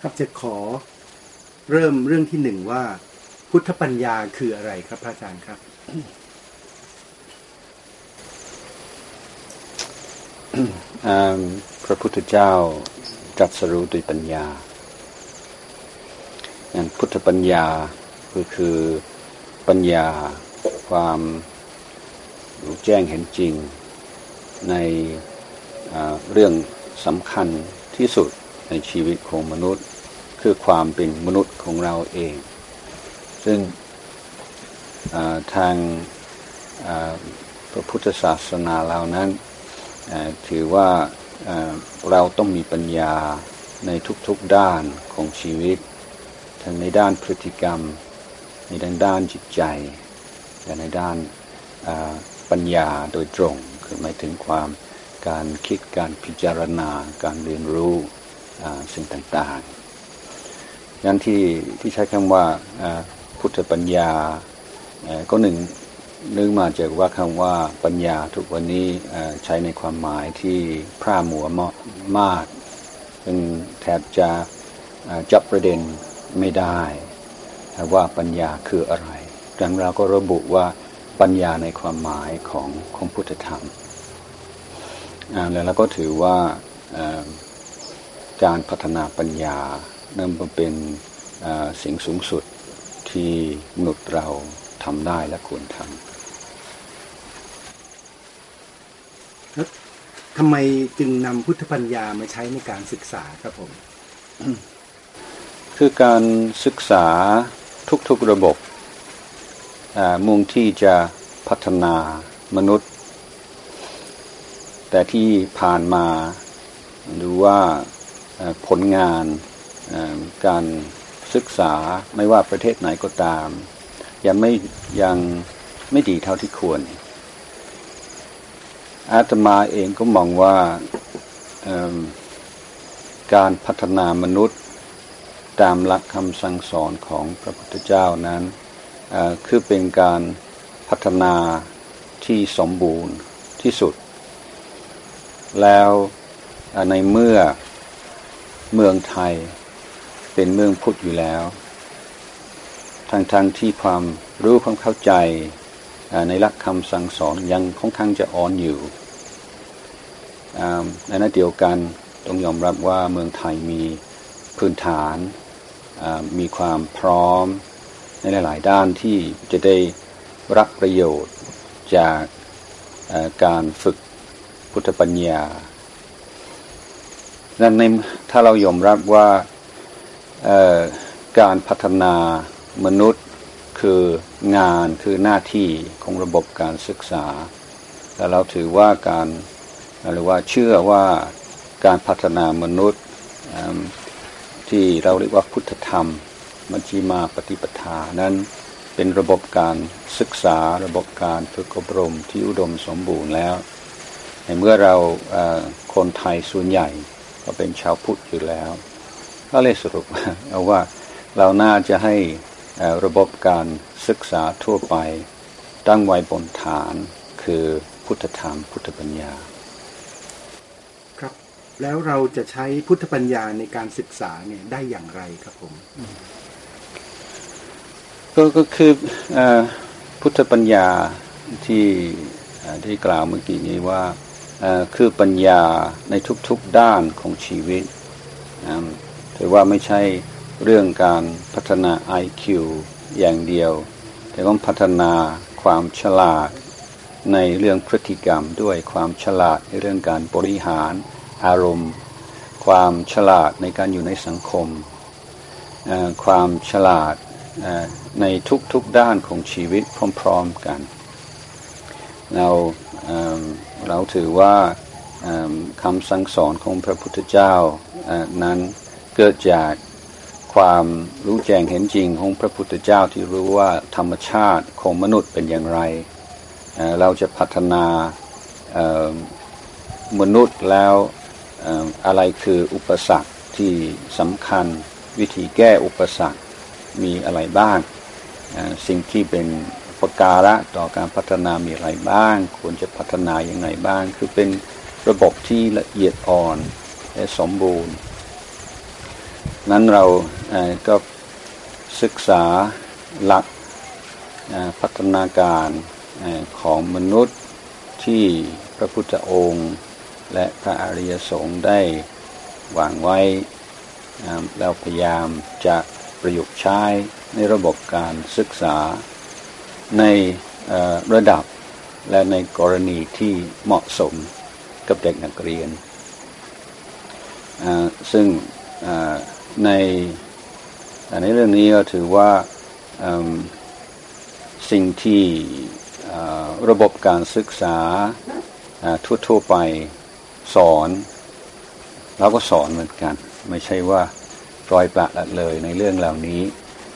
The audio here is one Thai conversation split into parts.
ครับจะขอเริ่มเรื่องที่หนึ่งว่า พุทธปัญญาคืออะไรครับพระอาจารย์ครับ พระพุทธเจ้าตรัสรู้ด้วยปัญญาอย่างพุทธปัญญาก็คือปัญญาความรู้แจ้งเห็นจริงในเรื่องสำคัญที่สุด ในชีวิตของมนุษย์ คือความเป็นมนุษย์ของเราเอง ซึ่งทางพระพุทธศาสนาเรานั้นถือว่าเราต้องมีปัญญาในทุกๆด้านของชีวิต ทั้งในด้านพฤติกรรม ในด้านด้านจิตใจ และในด้านปัญญาโดยตรง คือหมายถึงความการคิดการพิจารณาการเรียนรู้ สิ่งต่างๆงั้นที่ที่ใช้คำว่าพุทธปัญญาก็หนึ่งนึกมาจากว่าคำว่าปัญญาทุกวันนี้ใช้ในความหมายที่พร่าหมัวมากซึ่งแทบจะจับประเด็นไม่ได้ว่าปัญญาคืออะไรดังเราก็ระบุว่าปัญญาในความหมายของของพุทธธรรมแล้วเราก็ถือว่า การพัฒนาปัญญานั่นเป็นสิ่งสูงสุดที่มนุษย์เราทำได้และควรทำทำไมจึงนำพุทธปัญญามาใช้ในการศึกษาครับผม คือการศึกษาทุกๆระบบมุ่งที่จะพัฒนามนุษย์ แต่ที่ผ่านมาหรือว่า ผลงานการศึกษาไม่ว่าประเทศไหนก็ตาม ยังไม่ยังไม่ดีเท่าที่ควร อาตมาเองก็มองว่าการพัฒนามนุษย์ตามหลักคำสั่งสอนของพระพุทธเจ้านั้นคือเป็นการพัฒนาที่สมบูรณ์ที่สุด แล้วในเมื่อ เมืองไทยเป็นเมืองพุทธอยู่แล้ว ทั้งๆทที่ความรู้ความเข้าใจในหลักคำสั่งสอนยังค่อนข้างจะอ่อนอยู่ในนั้นเดียวกันต้องยอมรับว่าเมืองไทยมีพื้นฐานมีความพร้อมในหลาย ๆ ด้านที่จะได้รับประโยชน์จากการฝึกพุทธปัญญา นั้นในถ้าเรายอมรับว่าการพัฒนามนุษย์คืองานคือหน้าที่ของระบบการศึกษา และเราถือว่าการหรือว่าเชื่อว่าการพัฒนามนุษย์ที่เราเรียกว่าพุทธธรรม มัชฌิมาปฏิปทานั้นเป็นระบบการศึกษาระบบการฝึกอบรมที่อุดมสมบูรณ์แล้ว ในเมื่อเราคนไทยส่วนใหญ่ ก็เป็นชาวพุทธอยู่แล้ว ก็เลยสรุปเอาว่าเราน่าจะให้ระบบการศึกษาทั่วไปตั้งไว้บนฐานคือพุทธธรรมพุทธปัญญา ครับ แล้วเราจะใช้พุทธปัญญาในการศึกษาเนี่ยได้อย่างไรครับผม ก็ก็คืออพุทธปัญญาที่ที่กล่าวเมื่อกี้นี้ว่า คือปัญญาในทุกๆด้านของชีวิตถือว่าไม่ใช่เรื่องการพัฒนา IQ อย่างเดียว แต่ต้องพัฒนาความฉลาดในเรื่องพฤติกรรมด้วยความฉลาดในเรื่องการบริหารอารมณ์ ความฉลาดในการอยู่ในสังคม ความฉลาดในทุกๆด้านของชีวิตพร้อม ๆกัน เรา เราถือว่าคำสั่งสอนของพระพุทธเจ้านั้นเกิดจากความรู้แจ้งเห็นจริงของพระพุทธเจ้าที่รู้ว่าธรรมชาติของมนุษย์เป็นอย่างไร เราจะพัฒนามนุษย์แล้วอะไรคืออุปสรรคที่สำคัญวิธีแก้อุปสรรคมีอะไรบ้างสิ่งที่เป็น ปการะต่อการพัฒนามีอะไรบ้าง ควรจะพัฒนาอย่างไรบ้าง คือเป็นระบบที่ละเอียดอ่อนและสมบูรณ์ นั้นเราก็ศึกษาหลักพัฒนาการของมนุษย์ที่พระพุทธองค์ และพระอริยสงฆ์ได้วางไว้แล้วพยายามจะประยุกต์ใช้ในระบบการศึกษา ในระดับและในกรณีที่เหมาะสมกับเด็กนักเรียน ซึ่งในในเรื่องนี้ก็ถือว่าสิ่งที่ระบบการศึกษาทั่วๆไปสอนเราก็สอนเหมือนกัน ไม่ใช่ว่าปล่อยปละละเลยในเรื่องเหล่านี้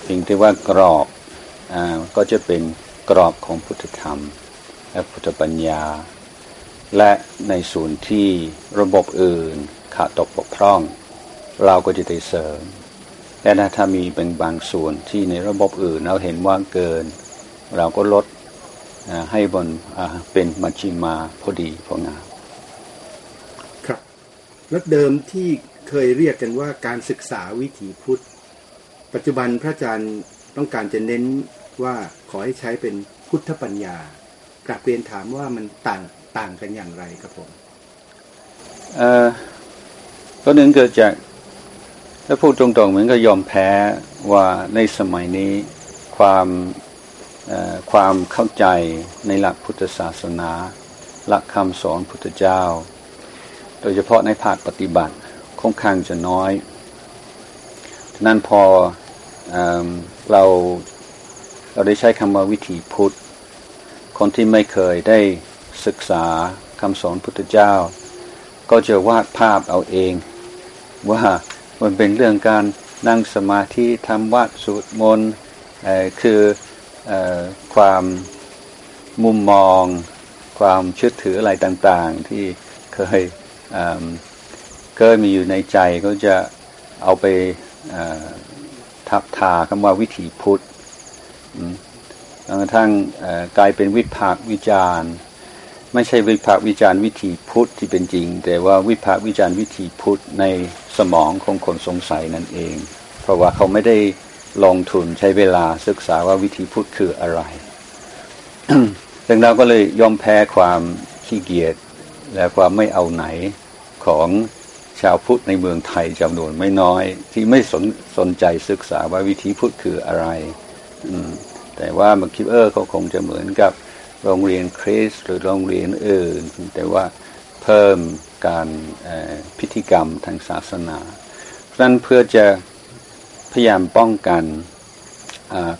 เพียงแต่ว่ากรอบ ก็จะเป็นกรอบของพุทธธรรม และพุทธปัญญา และในส่วนที่ระบบอื่นขาดตกบกพร่อง เราก็จะได้เสริม และถ้ามีเป็นบางส่วนที่ในระบบอื่นเราเห็นว่าเกิน เราก็ลดให้บนเป็นมัชชิมาพอดีพองามครับและเดิมที่เคยเรียกกันว่าการศึกษาวิถีพุทธ ปัจจุบันพระอาจารย์ต้องการจะเน้น ว่าขอให้ใช้เป็นพุทธปัญญากลับเรียนถามว่ามันต่างต่างกันอย่างไรครับผมเอ่อก็หนึ่งเกิดจากถ้าพูดตรงๆเหมือนก็ยอมแพ้ว่าในสมัยนี้ความความเข้าใจในหลักพุทธศาสนา หลักคำสอนพุทธเจ้า โดยเฉพาะในภาคปฏิบัติค่อนข้างจะน้อย นั้นพอเอเรา เราได้ใช้คำว่าวิถีพุทธ คนที่ไม่เคยได้ศึกษาคำสอนพุทธเจ้า ก็จะวาดภาพเอาเอง ว่ามันเป็นเรื่องการนั่งสมาธิทำวัดสวดมนต์คือความมุมมอง ความเชื่อถืออะไรต่างๆ ที่เคยเคยมีอยู่ในใจก็จะเอาไปทับทาคำว่าวิถีพุทธ จนกระทั่งกลายเป็นวิพากวิจารณ์ ไม่ใช่วิพากวิจารณ์วิถีพุทธที่เป็นจริง แต่ว่าวิพากวิจารณ์วิถีพุทธในสมองของคนสงสัยนั่นเอง เพราะว่าเขาไม่ได้ลงทุนใช้เวลาศึกษาว่าวิธีพุทธคืออะไรดังนั้นก็เลยยอมแพ้ความขี้เกียจและความไม่เอาไหนของชาวพุทธในเมืองไทยจำนวนไม่น้อย ที่ไม่สนสนใจศึกษาว่าวิธีพุทธคืออะไร แต่ว่ามันคิดเออเขาคงจะเหมือนกับโรงเรียนคริสหรือโรงเรียนอื่น แต่ว่าเพิ่มการพิธีกรรมทางศาสนาเพราะนั้นเพื่อจะพยายามป้องกัน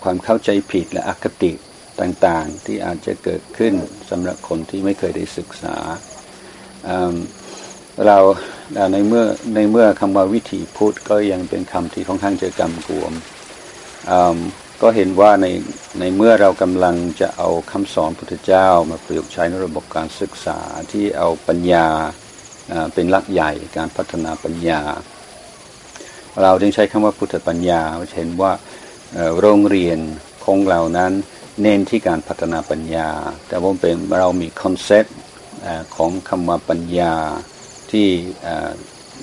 ความเข้าใจผิดและอคติต่างๆ ที่อาจจะเกิดขึ้นสำหรับคนที่ไม่เคยได้ศึกษาเราในเมื่อในเมื่อคำว่าวิถีพุทธก็ยังเป็นคำที่ค่อนข้างจะกำกวม ก็เห็นว่าในในเมื่อเรากำลังจะเอาคำสอนพุทธเจ้ามาประยุกต์ใช้ในระบบการศึกษาที่เอาปัญญาเป็นหลักใหญ่การพัฒนาปัญญา เราจึงใช้คำว่าพุทธปัญญาเห็นว่าโรงเรียนของเรานั้นเน้นที่การพัฒนาปัญญา แต่ว่าเป็นเรามีคอนเซ็ปต์ของคำว่าปัญญาที่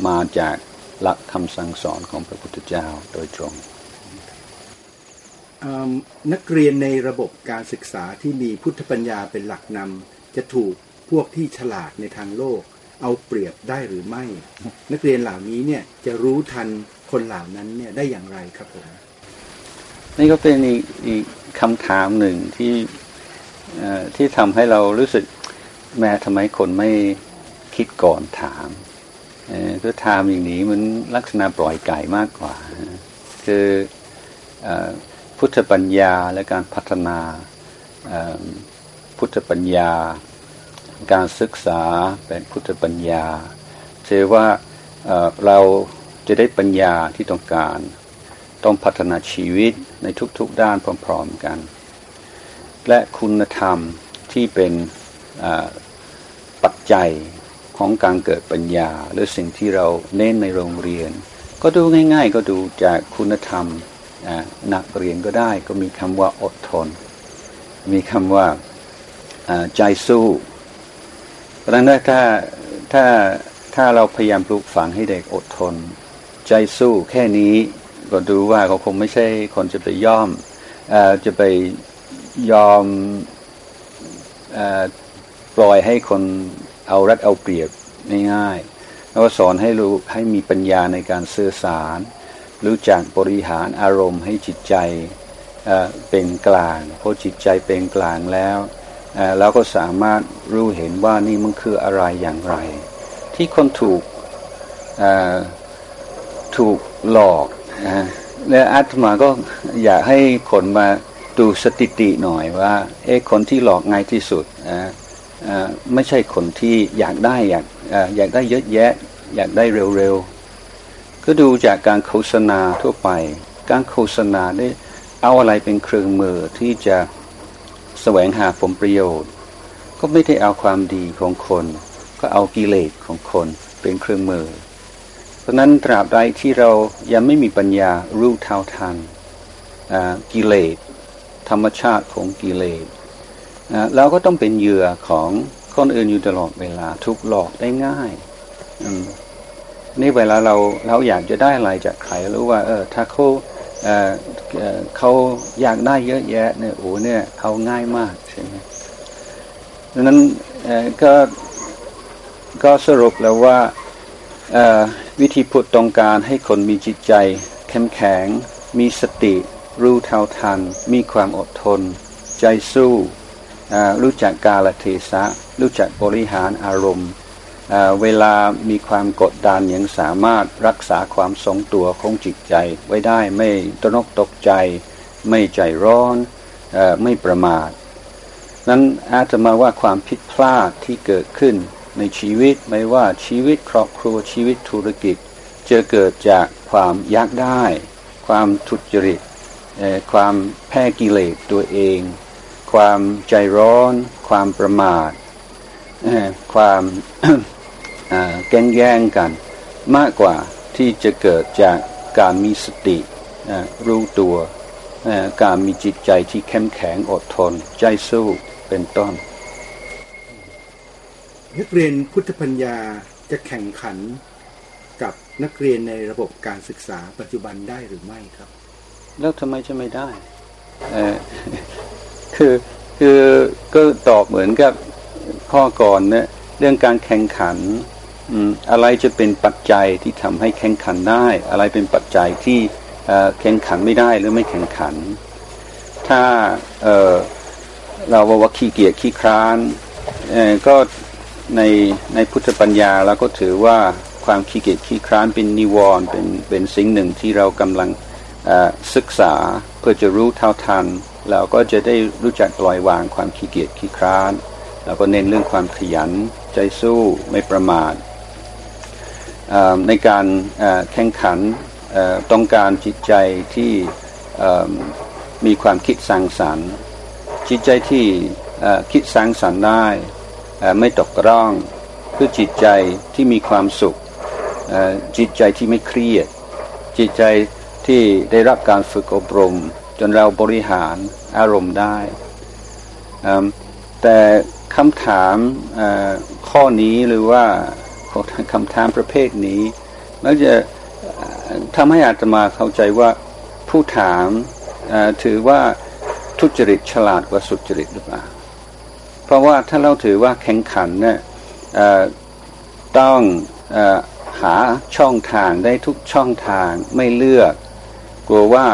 มาจากหลักคำสั่งสอนของพระพุทธเจ้าโดยตรง นักเรียนในระบบการศึกษาที่มีพุทธปัญญาเป็นหลักนำจะถูกพวกที่ฉลาดในทางโลก เอาเปรียบได้หรือไม่ นักเรียนเหล่านี้เนี่ยจะรู้ทันคนเหล่านั้นเนี่ยได้อย่างไรครับผมนี่ก็เป็นอีกอีกคำถามหนึ่งที่ที่ทำให้เรารู้สึกแม้ทำไมคนไม่คิดก่อนถามก็ถามอย่างนี้มันลักษณะปล่อยไก่มากกว่า คือ พุทธปัญญาและการพัฒนาพุทธปัญญา การศึกษาเป็นพุทธปัญญาเชื่อว่าเราจะได้ปัญญาที่ต้องการ ต้องพัฒนาชีวิตในทุกๆด้านพร้อมๆกัน และคุณธรรมที่เป็นปัจจัยของการเกิดปัญญา หรือสิ่งที่เราเน้นในโรงเรียน ก็ดูง่าย ๆ ก็ดูจากคุณธรรม นักเรียนก็ได้ก็มีคำว่าอดทน มีคำว่าใจสู้ เพราะฉะนั้นถ้าถ้าถ้าเราพยายามปลูกฝังให้เด็กอดทน ใจสู้แค่นี้ก็ดูว่าเขาคงไม่ใช่คนจะไปย่อมอจะไปยอมอปล่อยให้คนเอารัดเอาเปรียบง่ายๆแล้วสอนให้รู้ให้มีปัญญาในการสื่อสาร รู้จักบริหารอารมณ์ให้จิตใจเป็นกลางพอจิตใจเป็นกลางแล้วแล้วก็สามารถรู้เห็นว่านี่มันคืออะไรอย่างไร ที่คนถูกถูกหลอกนะและอาตมาก็อยากให้คนมาดูสถิติหน่อยว่าเอ๊ะคนที่หลอกง่ายที่สุดไม่ใช่คนที่อยากได้อยากอยากได้เยอะแยะ อยากได้เร็วๆ ก็ดูจากการโฆษณาทั่วไป การโฆษณาได้เอาอะไรเป็นเครื่องมือที่จะแสวงหาผลประโยชน์ ก็ไม่ได้เอาความดีของคน ก็เอากิเลสของคนเป็นเครื่องมือ เพราะนั้นตราบใดที่เรายังไม่มีปัญญารู้เท่าทันกิเลสธรรมชาติของกิเลสเราก็ต้องเป็นเหยื่อของคนอื่นอยู่ตลอดเวลาทุกหลอกได้ง่าย นี่เวลาเราเราอยากจะได้อะไรจากใครรู้ว่า เออ ถ้าเขาเเขาอยากได้เยอะแยะเนี่ยโอ้เนี่ยเอาง่ายมากใช่ไหมดังนั้นก็ก็สรุปแล้วว่าวิธีพุทธตรงการให้คนมีจิตใจ เข้มแข็ง มีสติ รู้เท่าทัน มีความอดทน ใจสู้ รู้จักกาลเทศะ รู้จักบริหารอารมณ์ เวลามีความกดดันยังสามารถรักษาความทรงตัวของจิตใจไว้ได้ไม่ตนกตกใจ ไม่ใจร้อนอไม่ประมาท นั้นอาจจะมาว่าความผิดพลาดที่เกิดขึ้นในชีวิตไม่ว่าชีวิตครอบครัวชีวิตธุรกิจ จะเกิดจากความยากได้ ความทุจริตความแพ้กิเลสตัวเอง ความใจร้อน ความประมาทความ แก่งแย่งกัน มากกว่าที่จะเกิดจากการมีสติรู้ตัวการมีจิตใจที่เข้มแข็งอดทน ใจสู้เป็นต้น นักเรียนพุทธปัญญาจะแข่งขันกับนักเรียนในระบบการศึกษาปัจจุบันได้หรือไม่ครับ แล้วทำไมจะไม่ได้คือคือก็ตอบเหมือนกับข้อก่อนเนี่ยเรื่องการแข่งขัน อะไรจะเป็นปัจจัยที่ทำให้แข่งขันได้ อะไรเป็นปัจจัยที่แข่งขันไม่ได้หรือไม่แข่งขัน ถ้าเเราว่าขี้เกียจขี้คร้านก็ในในพุทธปัญญาเราก็ถือว่าความขี้เกียจขี้คร้านเป็นนิวรณ์เป็นเป็นสิ่งหนึ่งที่เรากำลังศึกษาเพื่อจะรู้เท่าทันเราก็จะได้รู้จักปล่อยวางความขี้เกียจขี้คร้านเราก็เน้นเรื่องความขยันใจสู้ไม่ประมาท ในการแข่งขันต้องการจิตใจที่มีความคิดสร้างสรรค์ จิตใจที่คิดสร้างสรรค์ได้ไม่ตกร่องคือจิตใจที่มีความสุขจิตใจที่ไม่เครียด จิตใจที่ได้รับการฝึกอบรม จนเราบริหารอารมณ์ได้ แต่คำถามข้อนี้หรือว่า คำถามประเภทนี้มักจะทำให้อาตมาเข้าใจว่าผู้ถามถือว่าทุจริตฉลาดกว่าสุจริตหรือเปล่า เพราะว่าถ้าเราถือว่าแข่งขันเนี่ยต้องหาช่องทางได้ทุกช่องทางไม่เลือก กลัวว่า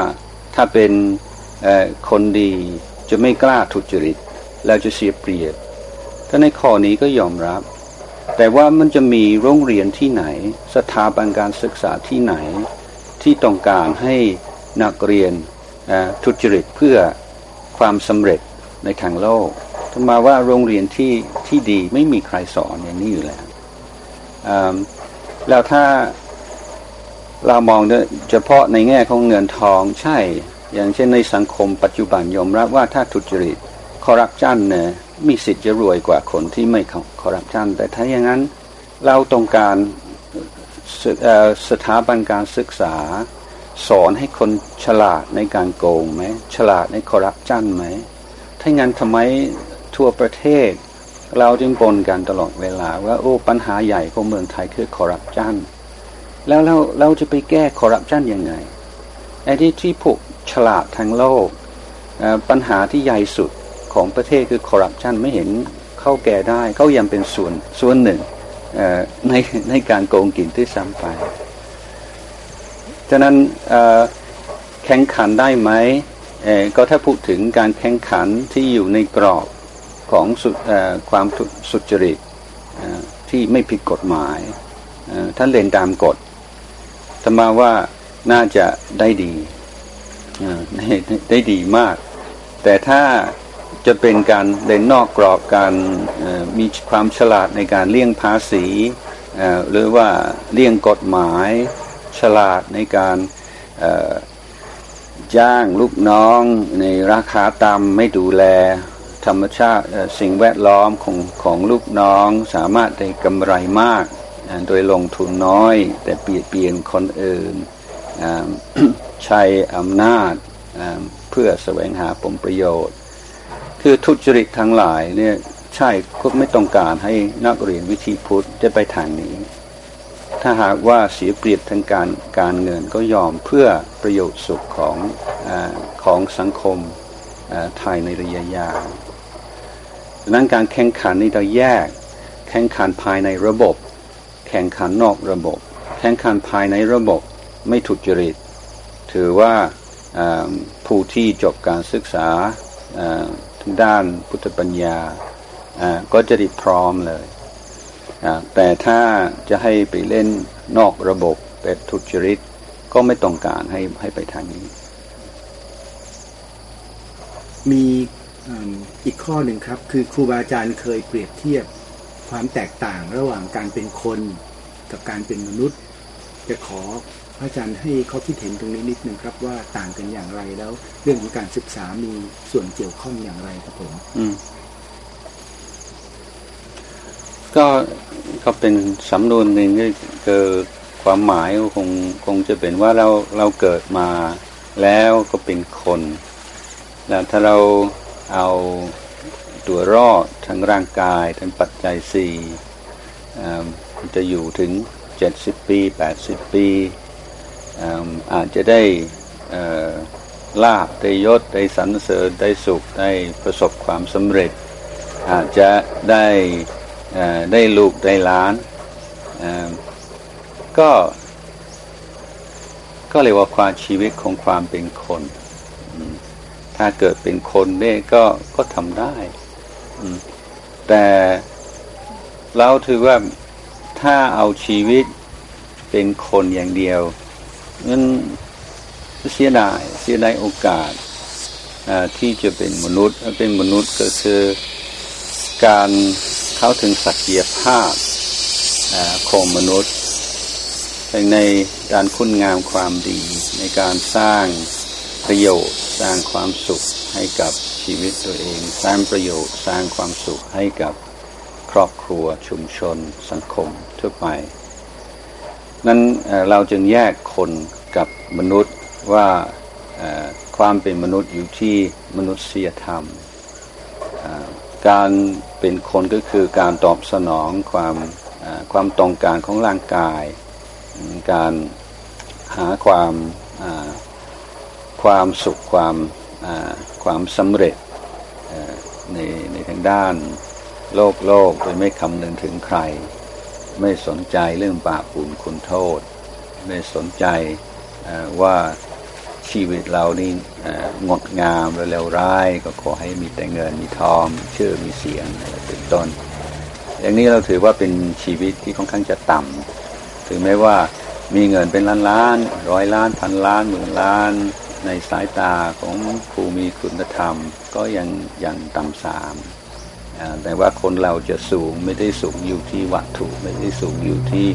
ถ้าเป็นคนดีจะไม่กล้าทุจริต แล้วจะเสียเปรียบถ้าในข้อนี้ก็ยอมรับ แต่ว่ามันจะมีโรงเรียนที่ไหน สถาบันการศึกษาที่ไหน ที่ต้องการให้นักเรียนทุจริตเพื่อความสำเร็จในทางโลกทมาว่าโรงเรียนที่ที่ดีไม่มีใครสอนอย่างนี้อยู่แล้ว แล้วถ้าเรามองเฉพาะในแง่ของเงินทองใช่ อย่างเช่นในสังคมปัจจุบันยอมรับว่าถ้าทุจริต คอร์รัปชันเนี่ยมีสิทธิ์จะรวยกว่าคนที่ไม่คอร์รัปชันแต่ถ้าอย่างนั้นเราต้องการสถาบันการศึกษา สอนให้คนฉลาดในการโกงไหมฉลาดในคอร์รัปชันไหมถ้างั้นทำไมทั่วประเทศ เราจึงปนกันตลอดเวลาว่าโอ้ปัญหาใหญ่ของเมืองไทยคือคอร์รัปชันแล้วเราเราจะไปแก้คอร์รัปชันยังไงไอ้ที่ที่พวกฉลาดทางโลกปัญหาที่ใหญ่สุด ของประเทศคือคอร์รัปชันไม่เห็นเข้าแก่ได้เขายังเป็นส่วนส่วนหนึ่งในในการโกงกินที่ซ้ำไปฉะนั้นแข่งขันได้ไหมก็ถ้าพูดถึงการแข่งขันที่อยู่ในกรอบของความสุจริตที่ไม่ผิดกฎหมายท่านเล่นตามกฎธรรมาว่าน่าจะได้ดีได้ดีมาก แต่ถ้า จะเป็นการเล่นนอกกรอบการมีความฉลาดในการเลี่ยงภาษีหรือว่าเลี่ยงกฎหมายฉลาดในการจ้างลูกน้องในราคาต่ำไม่ดูแลธรรมชาติสิ่งแวดล้อมของของลูกน้องสามารถได้กำไรมาก โดยลงทุนน้อย แต่เปลี่ยนเปลี่ยนคนอื่นใช้อำนาจเพื่อแสวงหาผลประโยชน์ คือทุจริตทั้งหลายเนี่ยใช่ก็ไม่ต้องการให้นักเรียนวิธีพุทธจะไปทางนี้ ถ้าหากว่าเสียเปรียบทางการการเงินก็ยอมเพื่อประโยชน์สุขของอของสังคมไทยในระยะยาวดังนั้นการแข่งขันนี่เราแยก แข่งขันภายในระบบ แข่งขันนอกระบบ แข่งขันภายในระบบไม่ทุจริต ถือว่าผู้ที่จบการศึกษา ด้านพุทธปัญญาก็จะได้พร้อมเลยแต่ถ้าจะให้ไปเล่นนอกระบบเป็นทุจริตก็ไม่ต้องการให้ให้ไปทางนี้ มีอีกข้อหนึ่งครับ คือครูบาอาจารย์เคยเปรียบเทียบความแตกต่างระหว่างการเป็นคนกับการเป็นมนุษย์ จะขอ พระอาจารย์ให้เขาคิดเห็นตรงนี้นิดนึงครับว่าต่างกันอย่างไรแล้ว เรื่องของการศึกษามีส่วนเกี่ยวข้องอย่างไรครับผม อืมก็ก็เป็นสำนวนหนึ่งก็คือความหมายคงคงจะเป็นว่าเราเราเกิดมาแล้วก็เป็นคนแล้วถ้าเราเอาตัวรอดทั้งร่างกายทั้งปัจจัยสี่จะอยู่ถึง 70 ปี 80 ปี อาจจะได้ลาบได้ยศได้สรรเสริญได้สุขได้ประสบความสำเร็จ อาจจะได้ได้ลูกได้ล้านก็ก็เรียกว่าความชีวิตของความเป็นคน ถ้าเกิดเป็นคนเนี่ยก็ก็ทำได้ แต่เราถือว่าถ้าเอาชีวิตเป็นคนอย่างเดียว นั้นเสียดายเสียดายโอกาสที่จะเป็นมนุษย์เป็นมนุษย์ก็คือการเข้าถึงศักยภาพของมนุษย์ในการคุณงามความดีในการสร้างประโยชน์สร้างความสุขให้กับชีวิตตัวเอง สร้างประโยชน์สร้างความสุขให้กับครอบครัวชุมชน สังคมทั่วไป นั้นเราจึงแยกคนกับมนุษย์ว่าความเป็นมนุษย์อยู่ที่มนุษยธรรม การเป็นคนก็คือการตอบสนองความความต้องการของร่างกาย การหาความความสุขความความสำเร็จในในทางด้านโลกโลกโดยไม่คำนึงถึงใคร ไม่สนใจเรื่องบาปบุญคุณโทษ ไม่สนใจว่าชีวิตเรานี่งดงามและเลวร้าย ก็ขอให้มีแต่เงินมีทองชื่อมีเสียงเป็นต้น อย่างนี้เราถือว่าเป็นชีวิตที่ค่อนข้างจะต่ำถึงแม้ว่ามีเงินเป็นล้านล้านร้อยล้านพันล้านหมื่นล้าน ในสายตาของผู้มีคุณธรรม ก็ยังยังต่ำสาม แต่ว่าคนเราจะสูงไม่ได้สูงอยู่ที่วัตถุไม่ได้สูงอยู่ที่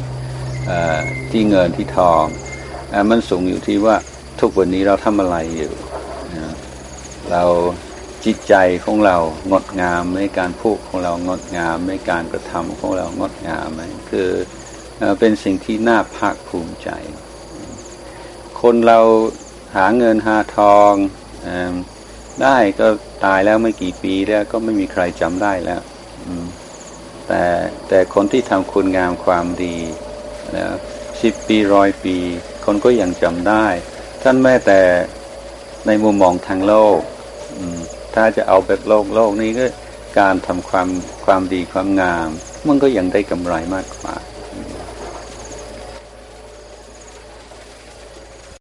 ที่เงินที่ทองอมันสูงอยู่ที่ว่าทุกวันนี้เราทำอะไรอยู่เราจิตใจของเรางดงามในการพูดของเรางดงามในการกระทำของเรางดงามไหมคือเป็นสิ่งที่น่าภาคภูมิใจ คนเราหาเงินหาทองได้ก็ ตายแล้วไม่กี่ปีแล้วก็ไม่มีใครจำได้แล้วแต่แต่คนที่ทำคุณงามความดีนะสิบปีร้อยปี คนก็ยังจำได้ ท่านแม้แต่ในมุมมองทางโลกถ้าจะเอาแบบโลกโลกนี้ก็การทำความความดีความงาม มันก็ยังได้กำไรมากกว่า